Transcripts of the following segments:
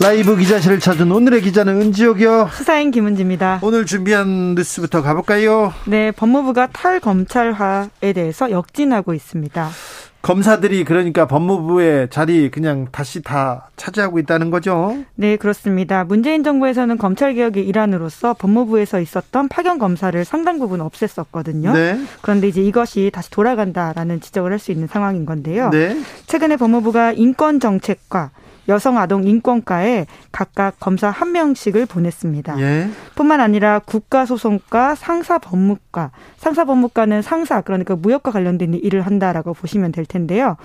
라이브 기자실을 찾은 오늘의 기자는 은지옥이요. 수사인 김은지입니다. 오늘 준비한 뉴스부터 가볼까요? 네, 법무부가 탈검찰화에 대해서 역진하고 있습니다. 검사들이 그러니까 법무부의 자리 그냥 다시 다 차지하고 있다는 거죠? 네, 그렇습니다. 문재인 정부에서는 검찰 개혁의 일환으로서 법무부에서 있었던 파견 검사를 상당 부분 없앴었거든요. 네. 그런데 이제 이것이 다시 돌아간다라는 지적을 할 수 있는 상황인 건데요. 네. 최근에 법무부가 인권 정책과 여성 아동 인권과에 각각 검사 한 명씩을 보냈습니다. 예. 뿐만 아니라 국가소송과 상사법무과, 상사법무과는 상사 그러니까 무역과 관련된 일을 한다라고 보시면 될 텐데요.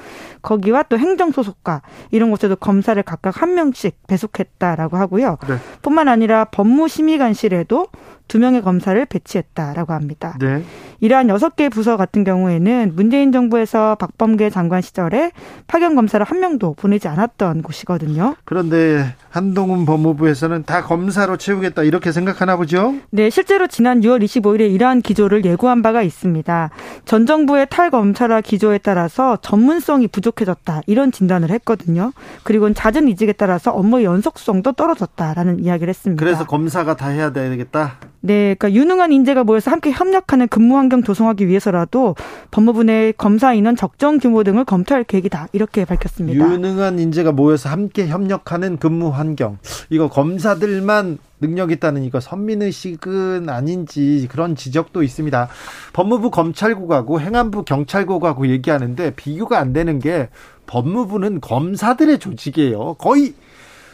거기와 또 행정소속과 이런 곳에도 검사를 각각 한 명씩 배속했다라고 하고요. 네. 뿐만 아니라 법무심의관실에도 두 명의 검사를 배치했다라고 합니다. 네. 이러한 여섯 개 부서 같은 경우에는 문재인 정부에서 박범계 장관 시절에 파견 검사를 한 명도 보내지 않았던 곳이 거든요. 그런데 한동훈 법무부에서는 다 검사로 채우겠다 이렇게 생각하나 보죠? 네, 실제로 지난 6월 25일에 이러한 기조를 예고한 바가 있습니다. 전 정부의 탈검찰화 기조에 따라서 전문성이 부족해졌다 이런 진단을 했거든요. 그리고 잦은 이직에 따라서 업무 연속성도 떨어졌다라는 이야기를 했습니다. 그래서 검사가 다 해야 되겠다. 네, 그러니까 유능한 인재가 모여서 함께 협력하는 근무 환경 조성하기 위해서라도 법무부 내 검사 인원 적정 규모 등을 검토할 계획이다 이렇게 밝혔습니다. 유능한 인재가 모여서 함께 협력하는 근무 환경 이거 검사들만 능력 있다는 이거 선민의식은 아닌지 그런 지적도 있습니다. 법무부 검찰국하고 행안부 경찰국하고 얘기하는데 비교가 안 되는 게 법무부는 검사들의 조직이에요. 거의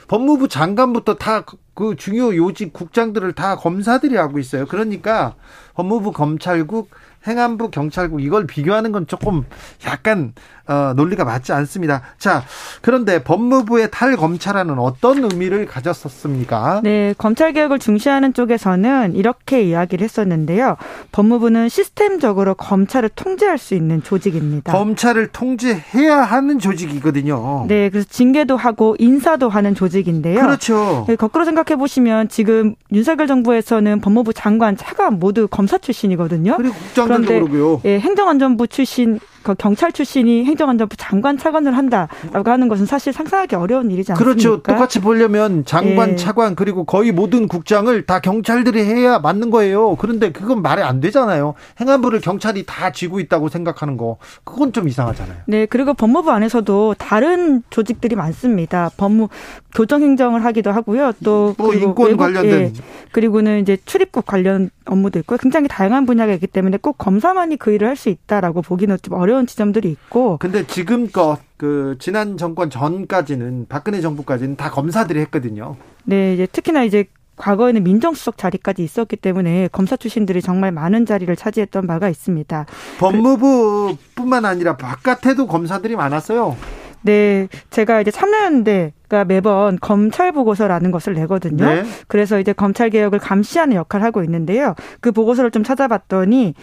법무부 장관부터 다 그 중요 요직 국장들을 다 검사들이 하고 있어요. 그러니까 법무부 검찰국 행안부 경찰국 이걸 비교하는 건 조금 약간 어, 논리가 맞지 않습니다. 자, 그런데 법무부의 탈검찰화는 어떤 의미를 가졌었습니까? 네, 검찰 개혁을 중시하는 쪽에서는 이렇게 이야기를 했었는데요. 법무부는 시스템적으로 검찰을 통제할 수 있는 조직입니다. 검찰을 통제해야 하는 조직이거든요. 네, 그래서 징계도 하고 인사도 하는 조직인데요. 그렇죠. 네, 거꾸로 생각해 보시면 지금 윤석열 정부에서는 법무부 장관 차관 모두 검사 출신이거든요. 그리고 국장들도 그러고요. 예, 행정안전부 출신 그 경찰 출신이 행정안전부 장관 차관을 한다라고 하는 것은 사실 상상하기 어려운 일이지 않습니까? 그렇죠. 똑같이 보려면 장관 예. 차관 그리고 거의 모든 국장을 다 경찰들이 해야 맞는 거예요. 그런데 그건 말이 안 되잖아요. 행안부를 경찰이 다 쥐고 있다고 생각하는 거 그건 좀 이상하잖아요. 네, 그리고 법무부 안에서도 다른 조직들이 많습니다. 법무 교정 행정을 하기도 하고요. 또 뭐 인권 외국, 관련된 예, 그리고는 이제 출입국 관련 업무도 있고 굉장히 다양한 분야가 있기 때문에 꼭 검사만이 그 일을 할 수 있다라고 보기는 좀 어려 운 지점들이 있고. 근데 지금껏 그 지난 정권 전까지는 박근혜 정부까지는 다 검사들이 했거든요. 네, 이제 특히나 이제 과거에는 민정수석 자리까지 있었기 때문에 검사 출신들이 정말 많은 자리를 차지했던 바가 있습니다. 법무부뿐만 아니라 바깥에도 검사들이 많았어요. 네, 제가 이제 참여연대가 매번 검찰 보고서라는 것을 내거든요. 네. 그래서 이제 검찰 개혁을 감시하는 역할을 하고 있는데요. 그 보고서를 좀 찾아봤더니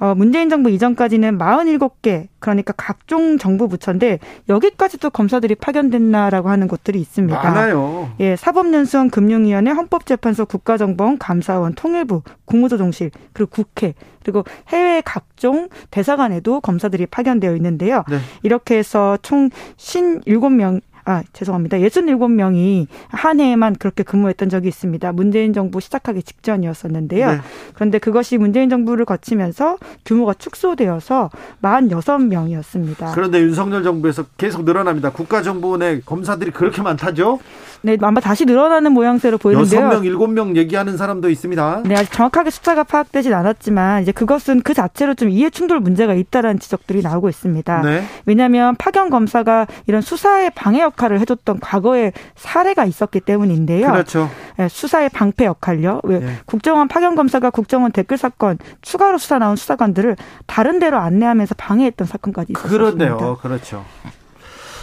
어, 문재인 정부 이전까지는 47개, 그러니까 각종 정부 부처인데 여기까지도 검사들이 파견됐나라고 하는 곳들이 있습니다. 많아요. 예, 사법연수원 금융위원회, 헌법재판소, 국가정보원, 감사원, 통일부, 국무조정실, 그리고 국회, 그리고 해외 각종 대사관에도 검사들이 파견되어 있는데요. 네. 이렇게 해서 총 57명 아, 죄송합니다. 67명이 한 해에만 그렇게 근무했던 적이 있습니다. 문재인 정부 시작하기 직전이었었는데요. 네. 그런데 그것이 문재인 정부를 거치면서 규모가 축소되어서 46명이었습니다. 그런데 윤석열 정부에서 계속 늘어납니다. 국가정보원에 검사들이 그렇게 많다죠? 네, 아마 다시 늘어나는 모양새로 보이는데요. 6명, 7명 얘기하는 사람도 있습니다. 네, 아직 정확하게 숫자가 파악되진 않았지만 이제 그것은 그 자체로 좀 이해 충돌 문제가 있다라는 지적들이 나오고 있습니다. 네. 왜냐하면 파견 검사가 이런 수사의 방해 역 할을 해줬던 과거의 사례가 있었기 때문인데요. 그렇죠. 네, 수사의 방패 역할요. 왜 네. 국정원 파견 검사가 국정원 댓글 사건 추가로 수사 나온 수사관들을 다른 데로 안내하면서 방해했던 사건까지 있었습니다. 그런데요, 그렇죠.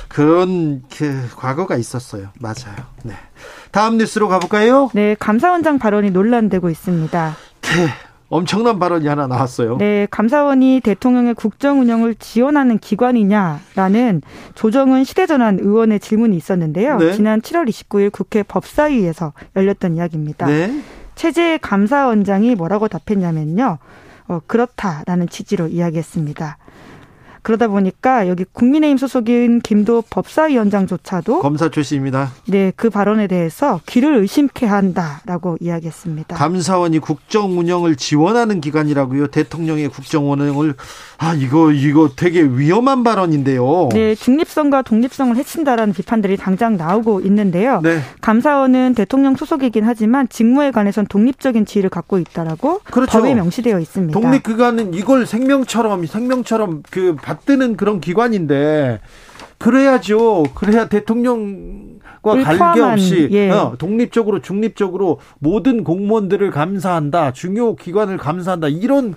그런 그 과거가 있었어요. 맞아요. 네. 다음 뉴스로 가볼까요? 네, 감사원장 발언이 논란되고 있습니다. 네. 엄청난 발언이 하나 나왔어요. 네, 감사원이 대통령의 국정 운영을 지원하는 기관이냐라는 조정은 시대전환 의원의 질문이 있었는데요. 네. 지난 7월 29일 국회 법사위에서 열렸던 이야기입니다. 네. 최재 감사원장이 뭐라고 답했냐면요. 어, 그렇다라는 취지로 이야기했습니다. 그러다 보니까 여기 국민의힘 소속인 김도 법사위원장조차도 검사 출신입니다. 네, 그 발언에 대해서 귀를 의심케 한다라고 이야기했습니다. 감사원이 국정 운영을 지원하는 기관이라고요. 대통령의 국정 운영을 아 이거 이거 되게 위험한 발언인데요. 네, 중립성과 독립성을 해친다라는 비판들이 당장 나오고 있는데요. 네. 감사원은 대통령 소속이긴 하지만 직무에 관해선 독립적인 지위를 갖고 있다라고 그렇죠. 법에 명시되어 있습니다. 독립 기관은 이걸 생명처럼 생명처럼 그 받드는 그런 기관인데 그래야죠. 그래야 대통령과 관계없이 예. 어, 독립적으로 중립적으로 모든 공무원들을 감사한다. 중요 기관을 감사한다. 이런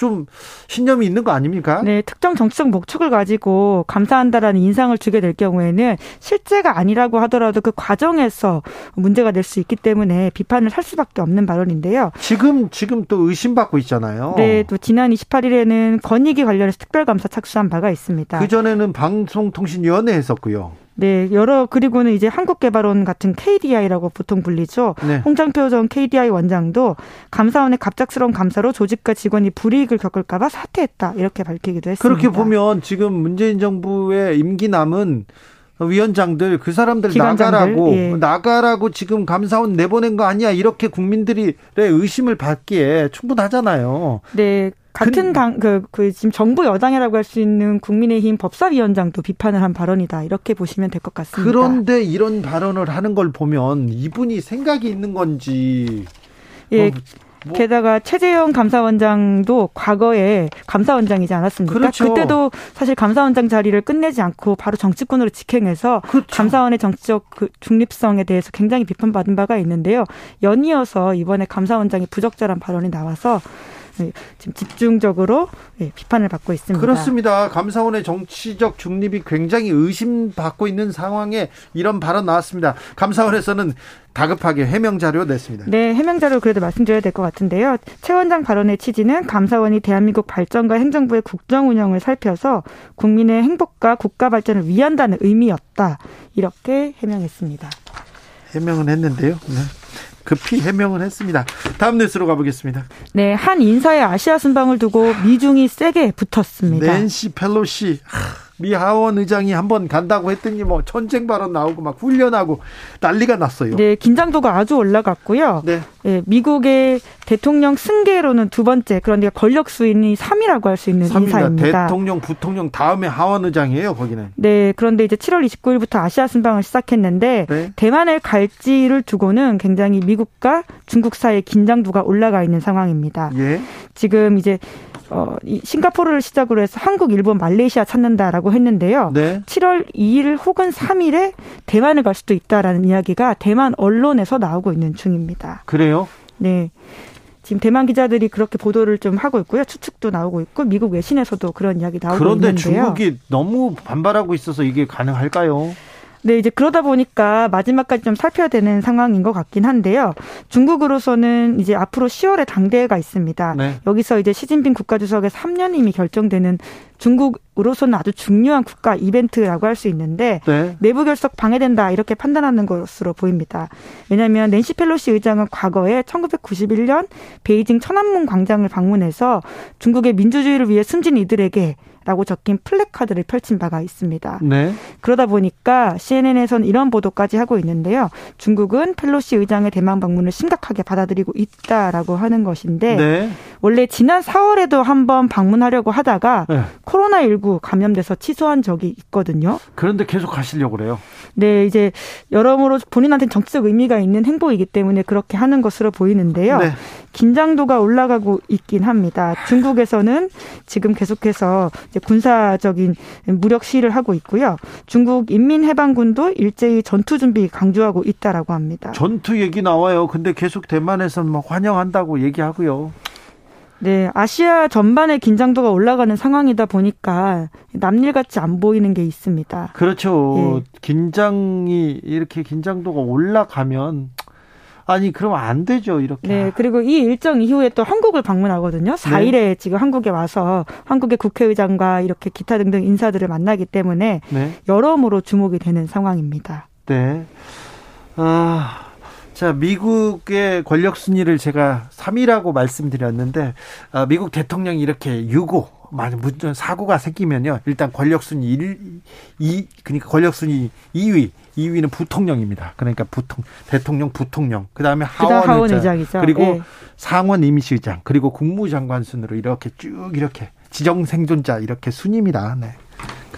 좀 신념이 있는 거 아닙니까? 네, 특정 정치적 목적을 가지고 감사한다라는 인상을 주게 될 경우에는 실제가 아니라고 하더라도 그 과정에서 문제가 될 수 있기 때문에 비판을 살 수밖에 없는 발언인데요. 지금 지금 또 의심받고 있잖아요. 네, 또 지난 28일에는 권익위 관련해서 특별감사 착수한 바가 있습니다. 그 전에는 방송통신위원회 했었고요. 네, 여러 그리고는 이제 한국개발원 같은 KDI라고 보통 불리죠. 네. 홍장표 전 KDI 원장도 감사원의 갑작스러운 감사로 조직과 직원이 불이익을 겪을까봐 사퇴했다 이렇게 밝히기도 했습니다. 그렇게 보면 지금 문재인 정부의 임기 남은 위원장들 그 사람들 기관장들, 나가라고 예. 나가라고 지금 감사원 내보낸 거 아니야 이렇게 국민들의 의심을 받기에 충분하잖아요. 네, 같은 당, 그, 그, 지금 정부 여당이라고 할 수 있는 국민의힘 법사위원장도 비판을 한 발언이다. 이렇게 보시면 될 것 같습니다. 그런데 이런 발언을 하는 걸 보면 이분이 생각이 있는 건지. 예. 어, 뭐. 게다가 최재형 감사원장도 과거에 감사원장이지 않았습니까? 그렇죠. 그때도 사실 감사원장 자리를 끝내지 않고 바로 정치권으로 직행해서 그렇죠. 감사원의 정치적 그 중립성에 대해서 굉장히 비판받은 바가 있는데요. 연이어서 이번에 감사원장이 부적절한 발언이 나와서 네, 지금 집중적으로 네, 비판을 받고 있습니다. 그렇습니다. 감사원의 정치적 중립이 굉장히 의심받고 있는 상황에 이런 발언 나왔습니다. 감사원에서는 다급하게 해명 자료 냈습니다. 네, 해명 자료 그래도 말씀드려야 될 것 같은데요. 최 원장 발언의 취지는 감사원이 대한민국 발전과 행정부의 국정 운영을 살펴서 국민의 행복과 국가 발전을 위한다는 의미였다. 이렇게 해명했습니다. 해명은 했는데요. 네. 급히 해명을 했습니다. 다음 뉴스로 가보겠습니다. 네, 한 인사의 아시아 순방을 두고 미중이 세게 붙었습니다. 낸시 펠로시. 하. 미 하원 의장이 한번 간다고 했더니 뭐 전쟁 발언 나오고 막 훈련하고 난리가 났어요. 네, 긴장도가 아주 올라갔고요. 네. 네 미국의 대통령 승계로는 두 번째 그런데 권력 수인이 3위라고 할 수 있는 3위입니다. 인사입니다. 대통령, 부통령 다음에 하원 의장이에요, 거기는. 네, 그런데 이제 7월 29일부터 아시아 순방을 시작했는데 네. 대만을 갈지를 두고는 굉장히 미국과 중국 사이의 긴장도가 올라가 있는 상황입니다. 예. 지금 이제 어, 이 싱가포르를 시작으로 해서 한국, 일본, 말레이시아 찾는다라고 했는데요. 네. 7월 2일 혹은 3일에 대만을 갈 수도 있다라는 이야기가 대만 언론에서 나오고 있는 중입니다. 그래요? 네. 지금 대만 기자들이 그렇게 보도를 좀 하고 있고요. 추측도 나오고 있고 미국 외신에서도 그런 이야기 나오고 그런데 있는데요. 그런데 중국이 너무 반발하고 있어서 이게 가능할까요? 네, 이제 그러다 보니까 마지막까지 좀 살펴야 되는 상황인 것 같긴 한데요. 중국으로서는 이제 앞으로 10월에 당대회가 있습니다. 네. 여기서 이제 시진핑 국가주석의 3년 임이 결정되는 중국으로서는 아주 중요한 국가 이벤트라고 할 수 있는데 네. 내부 결석 방해된다 이렇게 판단하는 것으로 보입니다. 왜냐하면 낸시 펠로시 의장은 과거에 1991년 베이징 천안문 광장을 방문해서 중국의 민주주의를 위해 숨진 이들에게 라고 적힌 플래카드를 펼친 바가 있습니다. 네. 그러다 보니까 CNN에서는 이런 보도까지 하고 있는데요. 중국은 펠로시 의장의 대만 방문을 심각하게 받아들이고 있다라고 하는 것인데 네. 원래 지난 4월에도 한번 방문하려고 하다가 네. 코로나19 감염돼서 취소한 적이 있거든요. 그런데 계속 가시려고 그래요. 네, 이제 여러모로 본인한테 정치적 의미가 있는 행보이기 때문에 그렇게 하는 것으로 보이는데요. 네. 긴장도가 올라가고 있긴 합니다. 중국에서는 지금 계속해서 군사적인 무력 시위를 하고 있고요. 중국 인민해방군도 일제히 전투 준비 강조하고 있다라고 합니다. 전투 얘기 나와요. 근데 계속 대만에서는 막 환영한다고 얘기하고요. 네, 아시아 전반의 긴장도가 올라가는 상황이다 보니까 남일 같이 안 보이는 게 있습니다. 그렇죠. 예. 긴장이 이렇게 긴장도가 올라가면 아니 그러면 안 되죠 이렇게. 네 그리고 이 일정 이후에 또 한국을 방문하거든요. 4일에 네. 지금 한국에 와서 한국의 국회의장과 이렇게 기타 등등 인사들을 만나기 때문에 네. 여러모로 주목이 되는 상황입니다. 네. 아. 자, 미국의 권력 순위를 제가 3위라고 말씀드렸는데, 아, 미국 대통령이 이렇게 유고, 많은 문전 사고가 생기면요. 일단 권력 순위 1, 2, 그러니까 권력 순위 2위, 2위는 부통령입니다. 그러니까 부통 대통령 부통령. 그다음에 하원, 하원 의장, 이죠 그리고 네. 상원 임시의장, 그리고 국무장관 순으로 이렇게 쭉 이렇게 지정 생존자 이렇게 순입니다. 네.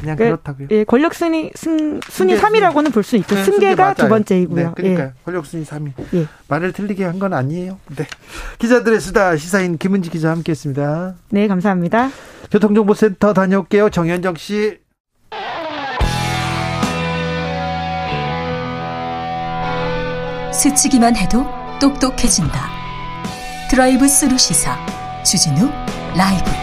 그냥 그, 그렇다고요. 예, 권력 순위 순, 순위 3위라고는 볼 수 있고 네, 승계가 두 번째이고요. 네, 그러니까 예. 권력 순위 3위. 예. 말을 틀리게 한 건 아니에요. 네. 기자들의 수다 시사인 김은지 기자 함께했습니다. 네, 감사합니다. 교통정보센터 다녀올게요. 정현정 씨. 스치기만 해도 똑똑해진다. 드라이브 스루 시사 주진우 라이브.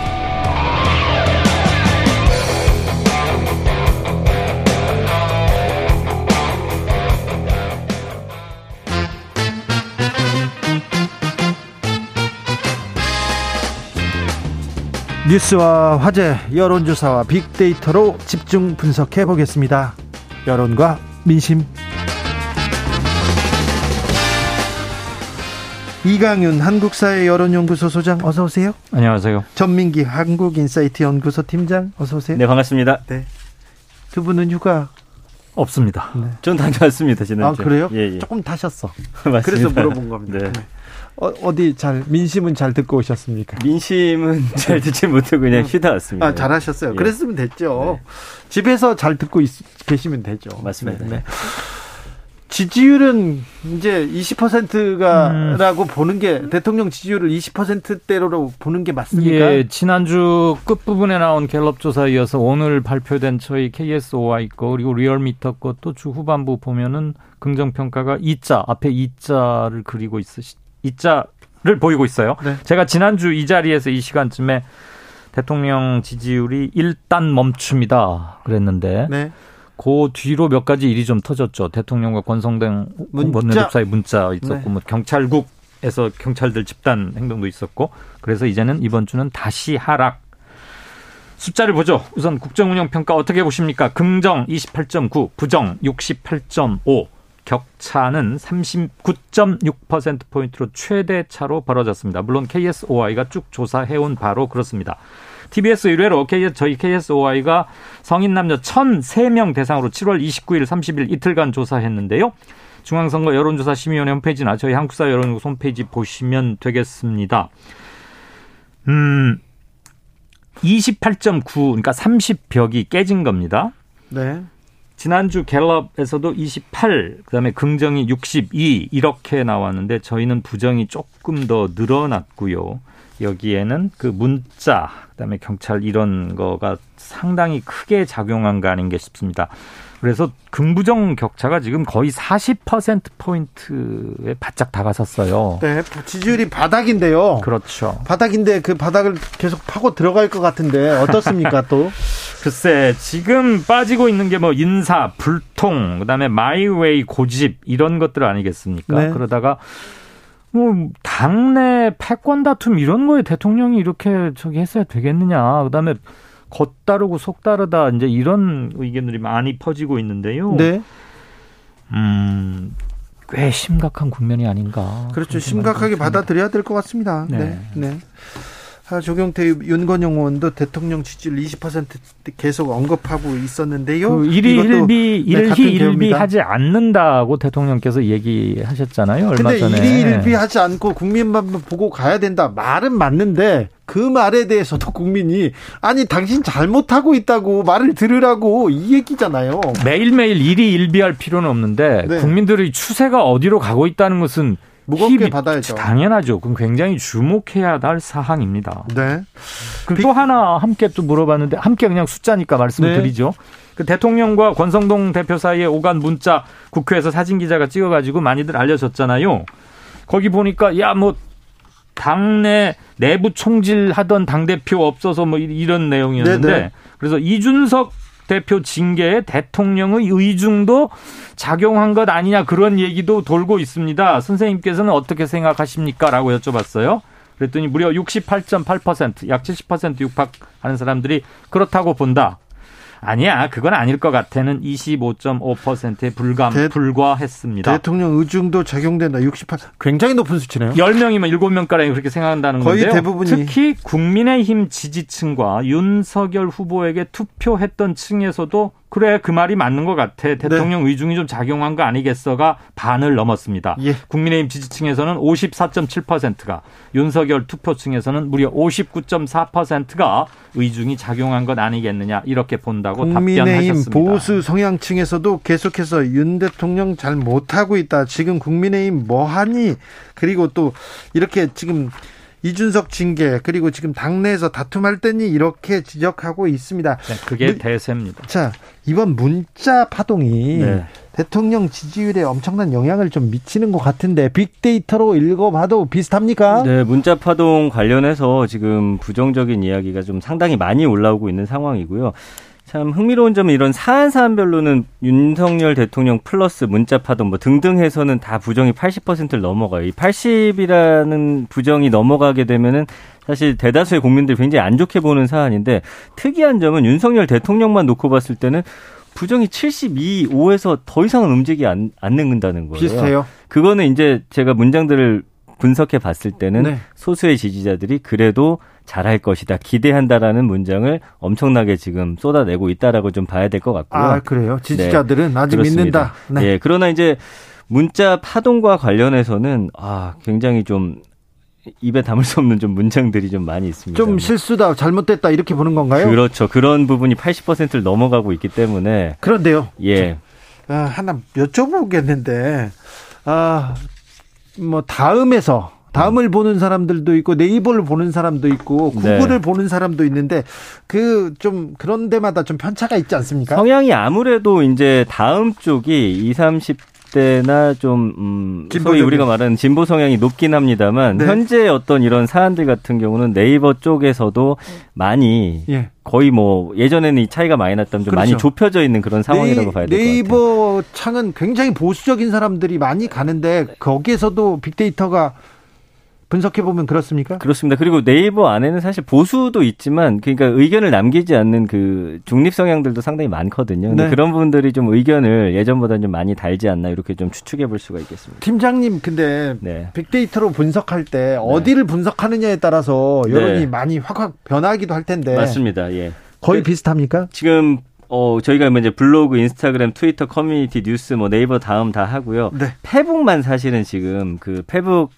뉴스와 화제, 여론조사와 빅데이터로 집중 분석해 보겠습니다. 여론과 민심. 이강윤 한국사회 여론연구소 소장 어서 오세요. 안녕하세요. 전민기 한국인사이트 연구소 팀장 어서 오세요. 네 반갑습니다. 네. 두 분은 휴가 없습니다. 네. 전 다녀왔습니다 지난주. 아 그래요? 예, 예. 조금 타셨어. 그래서 물어본 겁니다. 네. 네. 어, 디잘 민심은 잘 듣고 오셨습니까? 민심은 잘 듣지 못하고 그냥 쉬다 왔습니다. 아, 잘하셨어요. 예. 그랬으면 됐죠. 네. 집에서 잘 듣고 있, 계시면 되죠. 맞습니다. 네. 네. 지지율은 이제 20%가라고 음. 보는 게 대통령 지지율을 20%대로 보는 게 맞습니까? 예, 지난주 끝부분에 나온 갤럽 조사에 이어서 오늘 발표된 저희 KSOI 거 그리고 리얼미터 것도 주 후반부 보면은 긍정 평가가 2자 앞에 2자를 그리고 있으시 이자를 보이고 있어요. 네. 제가 지난주 이 자리에서 이 시간쯤에 대통령 지지율이 일단 멈춥니다. 그랬는데 네. 그 뒤로 몇 가지 일이 좀 터졌죠. 대통령과 권성동 원내대표 사이 문자 있었고 네. 뭐 경찰국에서 경찰들 집단 행동도 있었고 그래서 이제는 이번 주는 다시 하락. 숫자를 보죠. 우선 국정운영 평가 어떻게 보십니까? 긍정 28.9, 부정 68.5. 격차는 39.6%포인트로 최대 차로 벌어졌습니다. 물론 KSOI가 쭉 조사해온 바로 그렇습니다. TBS 의뢰로 저희 KSOI가 성인 남녀 1,003명 대상으로 7월 29일, 30일 이틀간 조사했는데요. 중앙선거 여론조사 심의위원회 홈페이지나 저희 한국사 여론조사 홈페이지 보시면 되겠습니다. 음, 28.9, 그러니까 30벽이 깨진 겁니다. 네. 지난주 갤럽에서도 28, 그다음에 긍정이 62 이렇게 나왔는데 저희는 부정이 조금 더 늘어났고요. 여기에는 그 문자, 그다음에 경찰 이런 거가 상당히 크게 작용한 거 아닌가 싶습니다. 그래서 긍부정 격차가 지금 거의 40% 포인트에 바짝 다가섰어요. 네, 지지율이 바닥인데요. 그렇죠. 바닥인데 그 바닥을 계속 파고 들어갈 것 같은데 어떻습니까 또? 글쎄 지금 빠지고 있는 게 뭐 인사, 불통, 그다음에 마이웨이 고집 이런 것들 아니겠습니까? 네. 그러다가 뭐 당내 패권 다툼 이런 거에 대통령이 이렇게 저기 했어야 되겠느냐. 그다음에 겉다르고 속다르다 이제 이런 의견들이 많이 퍼지고 있는데요. 네. 음. 꽤 심각한 국면이 아닌가. 그렇죠. 심각하게 받아들여야 될 것 같습니다. 네. 네. 네. 조경태 윤건영 의원도 대통령 지지율 20% 계속 언급하고 있었는데요. 그 일희일비 일희 일비 하지 않는다고 대통령께서 얘기하셨잖아요. 얼마 근데 전에. 일희일비 하지 않고 국민만 보고 가야 된다. 말은 맞는데 그 말에 대해서도 국민이 아니 당신 잘못하고 있다고 말을 들으라고 이 얘기잖아요. 매일매일 일희일비할 필요는 없는데 네. 국민들의 추세가 어디로 가고 있다는 것은 무겁게 받아야죠. 당연하죠. 그럼 굉장히 주목해야 할 사항입니다. 네. 또 하나 함께 또 물어봤는데 함께 그냥 숫자니까 말씀을 네. 드리죠. 그 대통령과 권성동 대표 사이에 오간 문자 국회에서 사진 기자가 찍어가지고 많이들 알려졌잖아요. 거기 보니까 야 뭐 당내 내부 총질 하던 당 대표 없어서 뭐 이런 내용이었는데 네네. 그래서 이준석 대표 징계에 대통령의 의중도 작용한 것 아니냐 그런 얘기도 돌고 있습니다. 선생님께서는 어떻게 생각하십니까? 라고 여쭤봤어요. 그랬더니 무려 68.8%, 약 70% 육박하는 사람들이 그렇다고 본다. 아니야, 그건 아닐 것 같아는 25.5%에 불감, 대, 불과했습니다. 대통령 의중도 적용된다. 68. 굉장히 높은 수치네요. 10명이면 7명가량이 그렇게 생각한다는 거의 건데요. 대부분이 특히 국민의힘 지지층과 윤석열 후보에게 투표했던 층에서도 그래 그 말이 맞는 것 같아 대통령 네. 의중이 좀 작용한 거 아니겠어가 반을 넘었습니다. 예. 국민의힘 지지층에서는 54.7%가 윤석열 투표층에서는 무려 59.4%가 의중이 작용한 것 아니겠느냐 이렇게 본다 고 답변하셨습니다. 보수 성향층에서도 계속해서 윤 대통령 잘 못하고 있다. 지금 국민의힘 뭐하니? 그리고 또 이렇게 지금 이준석 징계 그리고 지금 당내에서 다툼할 때니 이렇게 지적하고 있습니다. 네, 그게 대세입니다. 자 이번 문자 파동이 네. 대통령 지지율에 엄청난 영향을 좀 미치는 것 같은데 빅데이터로 읽어봐도 비슷합니까? 네, 문자 파동 관련해서 지금 부정적인 이야기가 좀 상당히 많이 올라오고 있는 상황이고요. 참 흥미로운 점은 이런 사안 사안별로는 윤석열 대통령 플러스 문자 파동 뭐 등등 해서는 다 부정이 80%를 넘어가요. 이 80이라는 부정이 넘어가게 되면은 사실 대다수의 국민들이 굉장히 안 좋게 보는 사안인데 특이한 점은 윤석열 대통령만 놓고 봤을 때는 부정이 72, 5에서 더 이상은 움직이지 않, 않는다는 거예요. 비슷해요. 그거는 이제 제가 문장들을 분석해 봤을 때는 네. 소수의 지지자들이 그래도 잘할 것이다. 기대한다라는 문장을 엄청나게 지금 쏟아내고 있다라고 좀 봐야 될 것 같고요. 아, 그래요? 지지자들은 네, 아직 그렇습니다. 믿는다. 네. 예, 그러나 이제 문자 파동과 관련해서는 아, 굉장히 좀 입에 담을 수 없는 좀 문장들이 좀 많이 있습니다. 좀 실수다, 잘못됐다 이렇게 보는 건가요? 그렇죠. 그런 부분이 80%를 넘어가고 있기 때문에 그런데요. 예. 아, 하나 여쭤보겠는데 아, 뭐 다음에서 다음을 음. 보는 사람들도 있고 네이버를 보는 사람도 있고 구글을 네. 보는 사람도 있는데 그 좀 그런 데마다 좀 편차가 있지 않습니까? 성향이 아무래도 이제 다음 쪽이 20, 30 때나 좀 음, 소위 우리가 말하는 진보 성향이 높긴 합니다만 네. 현재 어떤 이런 사안들 같은 경우는 네이버 쪽에서도 많이 예. 거의 뭐 예전에는 이 차이가 많이 났다면 좀 그렇죠. 많이 좁혀져 있는 그런 상황이라고 네이, 봐야 될 것 같아요. 네이버 창은 굉장히 보수적인 사람들이 많이 가는데 거기에서도 빅데이터가 분석해 보면 그렇습니까? 그렇습니다. 그리고 네이버 안에는 사실 보수도 있지만 그러니까 의견을 남기지 않는 그 중립 성향들도 상당히 많거든요. 네. 그런 분들이 좀 의견을 예전보다 좀 많이 달지 않나 이렇게 좀 추측해 볼 수가 있겠습니다. 팀장님 근데 네. 빅데이터로 분석할 때 네. 어디를 분석하느냐에 따라서 여론이 네. 많이 확확 변하기도 할 텐데 맞습니다. 예. 거의 그, 비슷합니까? 지금 어, 저희가 뭐 이제 블로그, 인스타그램, 트위터, 커뮤니티, 뉴스, 뭐 네이버 다음 다 하고요. 네. 페북만 사실은 지금 그 페북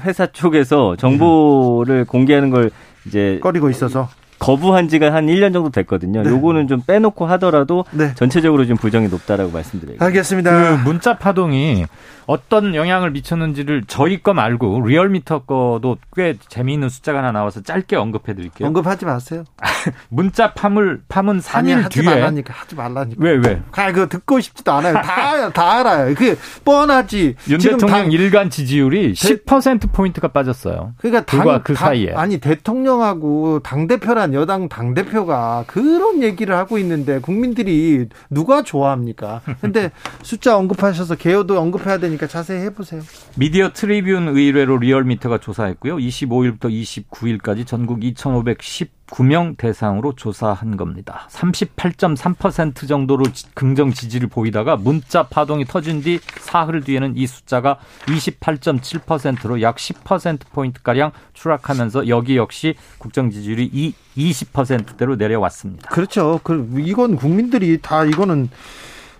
회사 쪽에서 정보를 음. 공개하는 걸 이제 꺼리고 있어서 거부한 지가 한 1년 정도 됐거든요. 네. 요거는 좀 빼놓고 하더라도 네. 전체적으로 좀 부정이 높다라고 말씀드려요. 알겠습니다. 그 문자 파동이 어떤 영향을 미쳤는지를 저희 거 말고 리얼미터 거도 꽤 재미있는 숫자가 하나 나와서 짧게 언급해 드릴게요. 언급하지 마세요. 문자 파물 파문 3일 아니, 하지 뒤에 말라니까 하지 말라니까. 왜 왜? 아 그거 듣고 싶지도 않아요. 다 다 알아요. 그 뻔하지. 윤 대통령 당, 일간 지지율이 10% 포인트가 빠졌어요. 그러니까 당, 그 사이에 아니 대통령하고 당 대표란 여당 당 대표가 그런 얘기를 하고 있는데 국민들이 누가 좋아합니까? 근데 숫자 언급하셔서 개요도 언급해야 되니까. 자세히 해보세요. 미디어 트리뷴 의뢰로 리얼미터가 조사했고요. 25일부터 29일까지 전국 2,519명 대상으로 조사한 겁니다. 38.3% 정도로 긍정 지지를 보이다가 문자 파동이 터진 뒤 사흘 뒤에는 이 숫자가 28.7%로 약 10%포인트가량 추락하면서 여기 역시 국정 지지율이 이 20%대로 내려왔습니다. 그렇죠. 그 이건 국민들이 다 이거는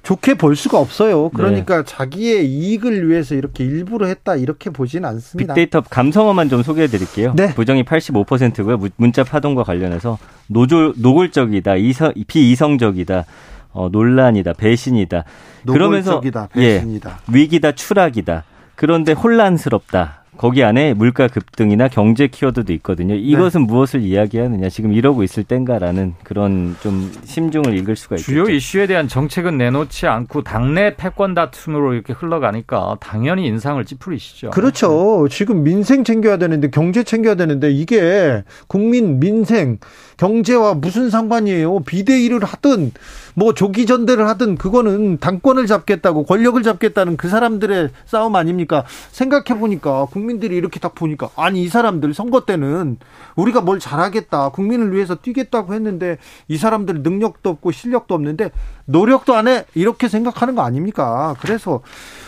좋게 볼 수가 없어요. 그러니까 네. 자기의 이익을 위해서 이렇게 일부러 했다 이렇게 보지는 않습니다. 빅데이터 감성어만 좀 소개해 드릴게요. 네. 부정이 85%고요. 문자 파동과 관련해서 노조, 노골적이다, 이성, 비이성적이다, 어, 논란이다, 배신이다. 노골적이다, 배신이다. 예, 위기다, 추락이다. 그런데 혼란스럽다. 거기 안에 물가 급등이나 경제 키워드도 있거든요. 이것은 네. 무엇을 이야기하느냐 지금 이러고 있을 땐가라는 그런 좀 심중을 읽을 수가 있죠. 주요 이슈에 대한 정책은 내놓지 않고 당내 패권 다툼으로 이렇게 흘러가니까 당연히 인상을 찌푸리시죠. 그렇죠. 지금 민생 챙겨야 되는데 경제 챙겨야 되는데 이게 국민 민생 경제와 무슨 상관이에요? 비대위를 하든 뭐 조기 전대를 하든 그거는 당권을 잡겠다고 권력을 잡겠다는 그 사람들의 싸움 아닙니까? 생각해 보니까 국민들이 이렇게 딱 보니까 아니 이 사람들 선거 때는 우리가 뭘 잘하겠다 국민을 위해서 뛰겠다고 했는데 이 사람들 능력도 없고 실력도 없는데 노력도 안 해 이렇게 생각하는 거 아닙니까? 그래서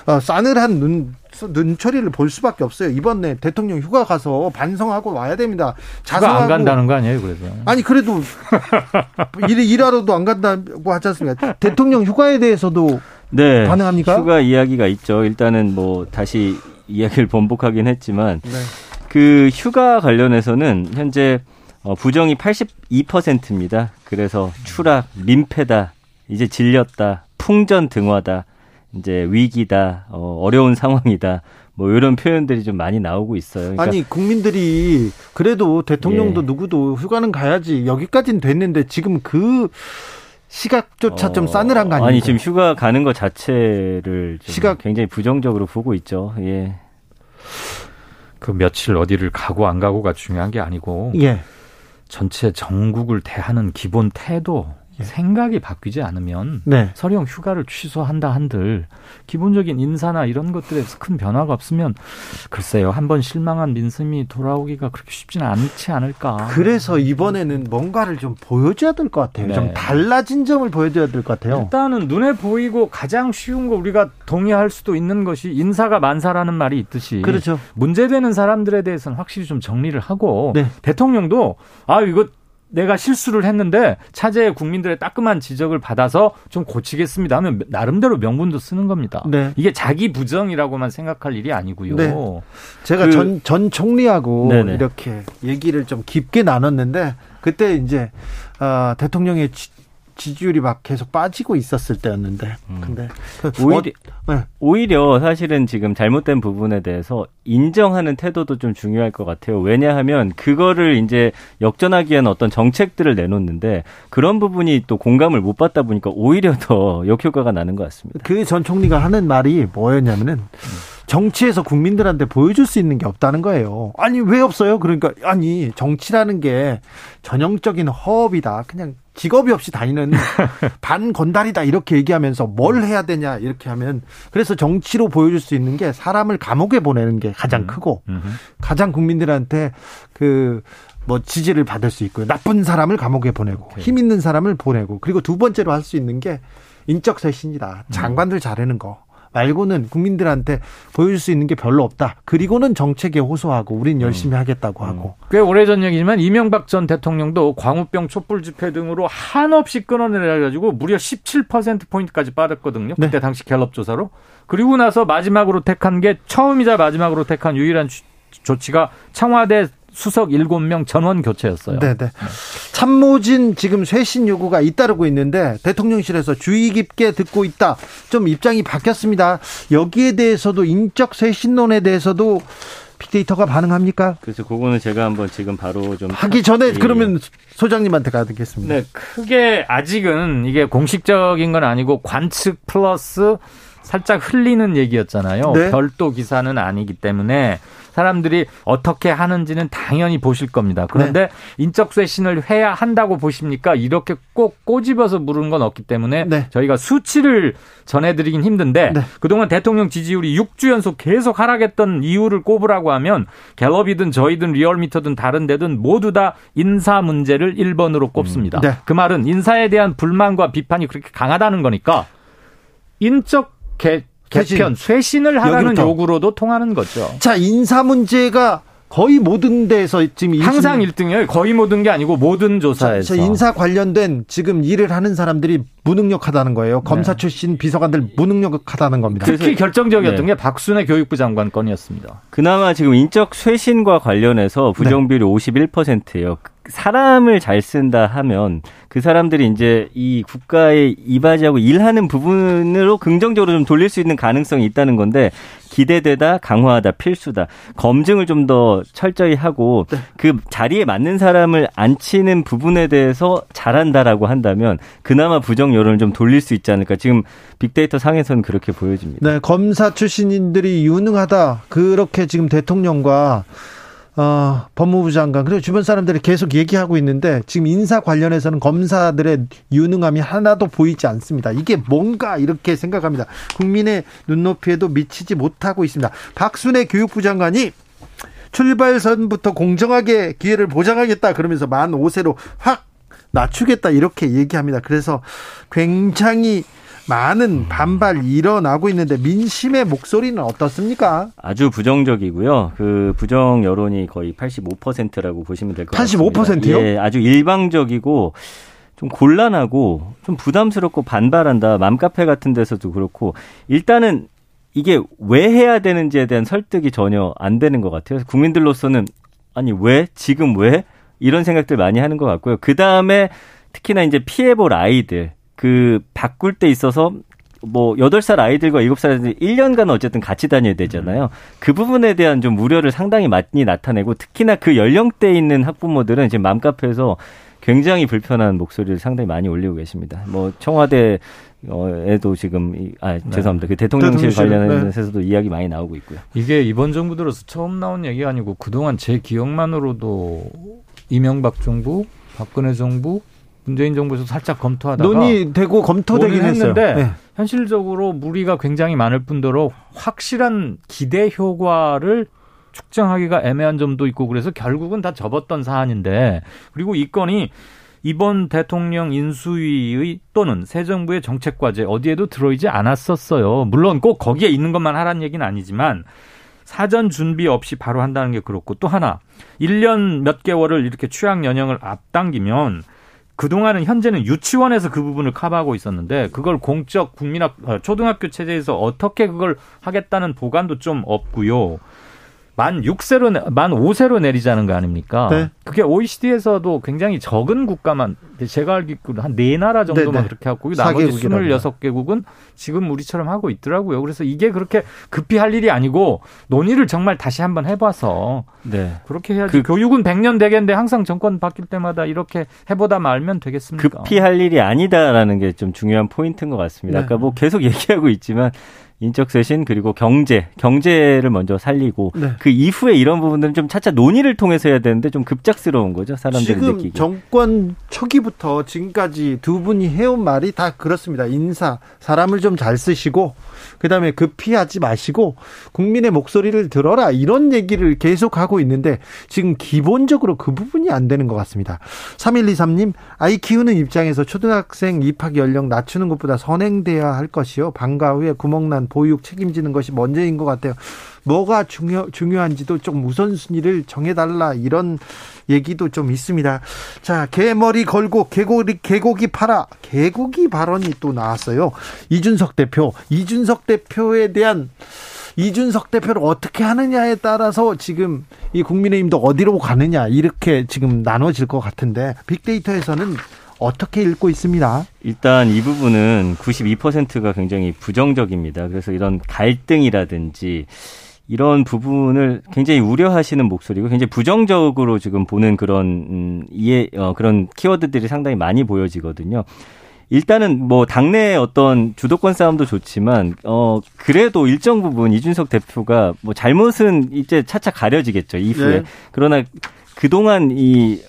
어, 싸늘한 눈 눈초리를 볼 수밖에 없어요. 이번에 대통령 휴가 가서 반성하고 와야 됩니다. 자성하고 안 간다는 거 아니에요, 그래서? 아니 그래도 일 일하러도 안 간다고 하지 않습니까? 대통령 휴가에 대해서도 네, 가능합니까? 휴가 이야기가 있죠. 일단은 뭐 다시 이야기를 번복하긴 했지만 네. 그 휴가 관련해서는 현재 어, 부정이 82%입니다. 그래서 추락, 민폐다, 이제 질렸다, 풍전 등화다. 이제 위기다, 어, 어려운 상황이다. 뭐 이런 표현들이 좀 많이 나오고 있어요. 그러니까 아니 국민들이 그래도 대통령도 예. 누구도 휴가는 가야지 여기까지는 됐는데 지금 그 시각조차 어, 좀 싸늘한 거 아니에요? 아니 지금 휴가 가는 것 자체를 시각 굉장히 부정적으로 보고 있죠. 예. 그 며칠 어디를 가고 안 가고가 중요한 게 아니고 예. 전체 전국을 대하는 기본 태도 예. 생각이 바뀌지 않으면 네. 서령 휴가를 취소한다 한들 기본적인 인사나 이런 것들에서 큰 변화가 없으면 글쎄요 한 번 실망한 민심이 돌아오기가 그렇게 쉽지는 않지 않을까. 그래서 이번에는 뭔가를 좀 보여줘야 될 것 같아요. 네. 좀 달라진 점을 보여줘야 될 것 같아요. 일단은 눈에 보이고 가장 쉬운 거 우리가 동의할 수도 있는 것이 인사가 만사라는 말이 있듯이 그렇죠. 문제되는 사람들에 대해서는 확실히 좀 정리를 하고 네. 대통령도 아 이거 내가 실수를 했는데 차제에 국민들의 따끔한 지적을 받아서 좀 고치겠습니다 하면 나름대로 명분도 쓰는 겁니다. 네. 이게 자기 부정이라고만 생각할 일이 아니고요. 네. 제가 그, 전, 전 총리하고 네네. 이렇게 얘기를 좀 깊게 나눴는데 그때 이제 어, 대통령의 지지율이 막 계속 빠지고 있었을 때였는데. 음. 근데 그 오히려 어, 네. 오히려 사실은 지금 잘못된 부분에 대해서 인정하는 태도도 좀 중요할 것 같아요. 왜냐하면 그거를 이제 역전하기 위한 어떤 정책들을 내놓는데 그런 부분이 또 공감을 못 받다 보니까 오히려 더 역효과가 나는 것 같습니다. 그 전 총리가 하는 말이 뭐였냐면은 음. 정치에서 국민들한테 보여줄 수 있는 게 없다는 거예요. 아니 왜 없어요? 그러니까 아니 정치라는 게 전형적인 허업이다. 그냥 직업이 없이 다니는 반건달이다 이렇게 얘기하면서 뭘 해야 되냐 이렇게 하면 그래서 정치로 보여줄 수 있는 게 사람을 감옥에 보내는 게 가장 음. 크고 가장 국민들한테 그 뭐 지지를 받을 수 있고요. 나쁜 사람을 감옥에 보내고 힘 있는 사람을 보내고 그리고 두 번째로 할 수 있는 게 인적 쇄신이다. 장관들 자르는 거. 말고는 국민들한테 보여줄 수 있는 게 별로 없다. 그리고는 정책에 호소하고 우린 열심히 음. 하겠다고 하고. 꽤 오래전 얘기지만 이명박 전 대통령도 광우병 촛불 집회 등으로 한없이 끊어내려 가지고 무려 17% 포인트까지 빠졌거든요. 그때 네. 당시 갤럽 조사로. 그리고 나서 마지막으로 택한 게 처음이자 마지막으로 택한 유일한 조치가 청와대 수석 7명 전원 교체였어요. 네네. 네. 참모진 지금 쇄신 요구가 잇따르고 있는데 대통령실에서 주의 깊게 듣고 있다. 좀 입장이 바뀌었습니다. 여기에 대해서도 인적 쇄신론에 대해서도 빅데이터가 반응합니까? 그래서 그거는 제가 한번 지금 바로 좀 하기 전에 예. 그러면 소장님한테 가겠습니다. 네, 크게 아직은 이게 공식적인 건 아니고 관측 플러스 살짝 흘리는 얘기였잖아요. 네? 별도 기사는 아니기 때문에 사람들이 어떻게 하는지는 당연히 보실 겁니다. 그런데 네. 인적 쇄신을 해야 한다고 보십니까? 이렇게 꼭 꼬집어서 물은 건 없기 때문에 네. 저희가 수치를 전해드리긴 힘든데 네. 그동안 대통령 지지율이 6주 연속 계속 하락했던 이유를 꼽으라고 하면 갤럽이든 저희든 리얼미터든 다른 데든 모두 다 인사 문제를 1번으로 꼽습니다. 음. 네. 그 말은 인사에 대한 불만과 비판이 그렇게 강하다는 거니까 인적 개, 개편, 쇄신을 하라는 여기부터. 요구로도 통하는 거죠. 자, 인사 문제가 거의 모든 데서 지금 항상 1등이에요. 거의 모든 게 아니고 모든 조사에서. 인사 관련된 지금 일을 하는 사람들이 무능력하다는 거예요. 검사 네. 출신 비서관들 무능력하다는 겁니다. 특히 결정적이었던 네. 게 박순애 교육부 장관 건이었습니다. 그나마 지금 인적 쇄신과 관련해서 부정비율이 네. 51%예요. 사람을 잘 쓴다 하면 그 사람들이 이제 이 국가에 이바지하고 일하는 부분으로 긍정적으로 좀 돌릴 수 있는 가능성이 있다는 건데 기대되다 강화하다 필수다 검증을 좀 더 철저히 하고 네. 그 자리에 맞는 사람을 앉히는 부분에 대해서 잘한다라고 한다면 그나마 부정 여론을 좀 돌릴 수 있지 않을까 지금 빅데이터 상에서는 그렇게 보여집니다. 네 검사 출신인들이 유능하다 그렇게 지금 대통령과 어, 법무부 장관 그리고 주변 사람들이 계속 얘기하고 있는데 지금 인사 관련해서는 검사들의 유능함이 하나도 보이지 않습니다. 이게 뭔가 이렇게 생각합니다. 국민의 눈높이에도 미치지 못하고 있습니다. 박순애 교육부 장관이 출발선부터 공정하게 기회를 보장하겠다 그러면서 만 5세로 확 낮추겠다 이렇게 얘기합니다. 그래서 굉장히 많은 반발 일어나고 있는데 민심의 목소리는 어떻습니까? 아주 부정적이고요. 그 부정 여론이 거의 85%라고 보시면 될 것 같습니다. 85%요? 예, 아주 일방적이고 좀 곤란하고 좀 부담스럽고 반발한다. 맘카페 같은 데서도 그렇고 일단은 이게 왜 해야 되는지에 대한 설득이 전혀 안 되는 것 같아요. 국민들로서는 아니 왜 지금 왜 이런 생각들 많이 하는 것 같고요. 그 다음에 특히나 이제 피해볼 아이들 그 바꿀 때 있어서 뭐 여덟 살 아이들과 일곱 살 아이들 1년간 어쨌든 같이 다녀야 되잖아요. 그 부분에 대한 좀 우려를 상당히 많이 나타내고 특히나 그 연령대에 있는 학부모들은 지금 맘카페에서 굉장히 불편한 목소리를 상당히 많이 올리고 계십니다. 뭐 청와대 에도 지금 아 네. 죄송합니다. 그 대통령실, 대통령실 관련해서도 네. 이야기 많이 나오고 있고요. 이게 이번 정부 들어서 처음 나온 얘기가 아니고 그동안 제 기억만으로도 이명박 정부, 박근혜 정부, 문재인 정부에서 살짝 검토하다가 논의되고 검토되긴 했는데 네. 현실적으로 무리가 굉장히 많을 뿐더러 확실한 기대 효과를 측정하기가 애매한 점도 있고 그래서 결국은 다 접었던 사안인데 그리고 이 건이 이번 대통령 인수위의 또는 새 정부의 정책 과제 어디에도 들어있지 않았었어요. 물론 꼭 거기에 있는 것만 하라는 얘기는 아니지만 사전 준비 없이 바로 한다는 게 그렇고 또 하나 1년 몇 개월을 이렇게 취약 연령을 앞당기면 그동안은 현재는 유치원에서 그 부분을 커버하고 있었는데 그걸 공적 국민학 어, 초등학교 체제에서 어떻게 그걸 하겠다는 보관도 좀 없고요. 만 6세로 만 5세로 내리자는 거 아닙니까? 네. 그게 OECD에서도 굉장히 적은 국가만 제가 알기로 한 네 나라 정도만 네네. 그렇게 하고 나머지 26개국은 지금 우리처럼 하고 있더라고요. 그래서 이게 그렇게 급히 할 일이 아니고 논의를 정말 다시 한번 해 봐서 네. 그렇게 해야지. 그 교육은 100년 되겠는데 항상 정권 바뀔 때마다 이렇게 해 보다 말면 되겠습니까? 급히 할 일이 아니다라는 게 좀 중요한 포인트인 것 같습니다. 네. 아까 뭐 계속 얘기하고 있지만 인적 쇄신 그리고 경제 경제를 먼저 살리고 네. 그 이후에 이런 부분들은 좀 차차 논의를 통해서 해야 되는데 좀 급작스러운 거죠 사람들이 지금 느끼기. 정권 초기부터 지금까지 두 분이 해온 말이 다 그렇습니다 인사 사람을 좀 잘 쓰시고 그다음에 급히하지 마시고 국민의 목소리를 들어라 이런 얘기를 계속 하고 있는데 지금 기본적으로 그 부분이 안 되는 것 같습니다. 3123님 아이 키우는 입장에서 초등학생 입학 연령 낮추는 것보다 선행돼야 할 것이요. 방과 후에 구멍난 보육 책임지는 것이 먼저인 것 같아요. 뭐가 중요, 중요한지도 좀 우선순위를 정해달라 이런 얘기도 좀 있습니다. 자, 개머리 걸고 개고기, 개고기 팔아. 개고기 발언이 또 나왔어요. 이준석 대표. 이준석 대표에 대한 이준석 대표를 어떻게 하느냐에 따라서 지금 이 국민의힘도 어디로 가느냐 이렇게 지금 나눠질 것 같은데 빅데이터에서는 어떻게 읽고 있습니다. 일단 이 부분은 92%가 굉장히 부정적입니다. 그래서 이런 갈등이라든지 이런 부분을 굉장히 우려하시는 목소리고 굉장히 부정적으로 지금 보는 그런 음, 이해 어, 그런 키워드들이 상당히 많이 보여지거든요. 일단은 뭐 당내 어떤 주도권 싸움도 좋지만 어 그래도 일정 부분 이준석 대표가 뭐 잘못은 이제 차차 가려지겠죠 이후에 네. 그러나 그동안 이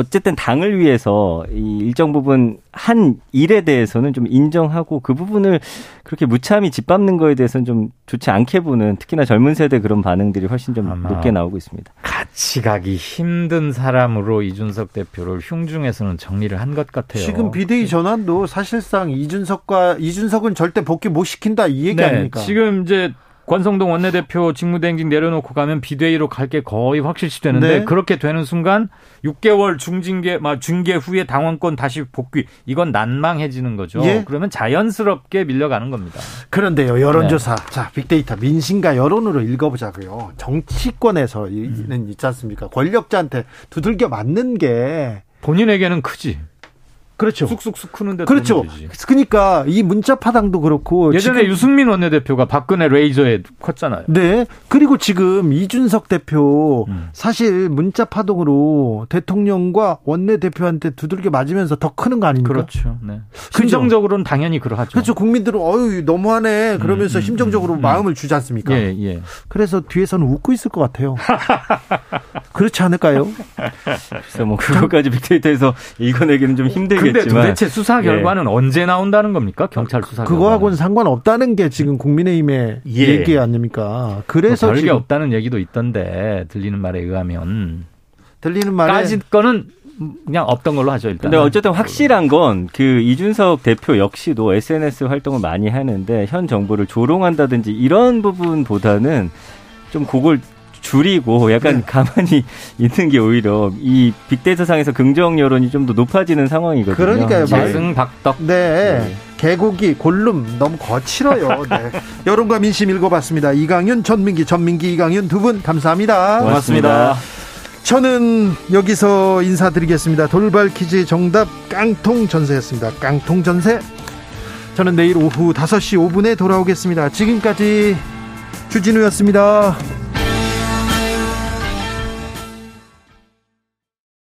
어쨌든 당을 위해서 이 일정 부분 한 일에 대해서는 좀 인정하고 그 부분을 그렇게 무참히 짓밟는 거에 대해서는 좀 좋지 않게 보는 특히나 젊은 세대 그런 반응들이 훨씬 좀 높게 나오고 있습니다. 같이 가기 힘든 사람으로 이준석 대표를 흉중에서는 정리를 한 것 같아요. 지금 비대위 전환도 사실상 이준석과 이준석은 절대 복귀 못 시킨다 이 얘기 네, 아닙니까? 지금 이제 권성동 원내대표 직무대행직 내려놓고 가면 비대위로 갈 게 거의 확실시 되는데 네. 그렇게 되는 순간 6개월 중징계, 막 중계 후에 당원권 다시 복귀 이건 난망해지는 거죠. 예? 그러면 자연스럽게 밀려가는 겁니다. 그런데요, 여론조사. 네. 자, 빅데이터 민심과 여론으로 읽어보자고요. 정치권에서는 음. 있지 않습니까? 권력자한테 두들겨 맞는 게 본인에게는 크지. 그렇죠. 쑥쑥쑥 크는데 그렇죠. 그러니까 이 문자 파당도 그렇고 예전에 유승민 원내대표가 박근혜 레이저에 컸잖아요. 네. 그리고 지금 이준석 대표 음. 사실 문자 파동으로 대통령과 원내대표한테 두들겨 맞으면서 더 크는 거 아닙니까? 그렇죠. 네. 심정적으로는 당연히 그러하죠. 그렇죠. 국민들은 어유 너무하네 그러면서 음, 음, 심정적으로 음, 마음을 주지 않습니까? 예, 예. 그래서 뒤에서는 웃고 있을 것 같아요. 그렇지 않을까요? 그래서 뭐 그것까지 빅데이터에서 읽어내기는 좀 힘들겠. 근데 도대체 수사 예. 결과는 예. 언제 나온다는 겁니까? 경찰 수사 그거하고는 상관없다는 게 지금 국민의힘의 예. 얘기 아닙니까? 그래서 뭐 별게 없다는 얘기도 있던데 들리는 말에 의하면 들리는 말에 까짓 거는 그냥 없던 걸로 하죠 일단. 근데 어쨌든 확실한 건 그 이준석 대표 역시도 SNS 활동을 많이 하는데 현 정부를 조롱한다든지 이런 부분보다는 좀 그걸 줄이고 약간 네. 가만히 있는 게 오히려 이 빅데이터 상에서 긍정 여론이 좀 더 높아지는 상황이거든요. 그러니까요. 재승 박덕. 네. 네. 개고기 골룸 너무 거칠어요. 네. 여론과 민심 읽어봤습니다. 이강윤, 전민기, 전민기, 이강윤 두 분 감사합니다. 고맙습니다. 저는 여기서 인사드리겠습니다. 돌발 퀴즈 정답 깡통 전세였습니다. 깡통 전세. 저는 내일 오후 5시 5분에 돌아오겠습니다. 지금까지 주진우였습니다.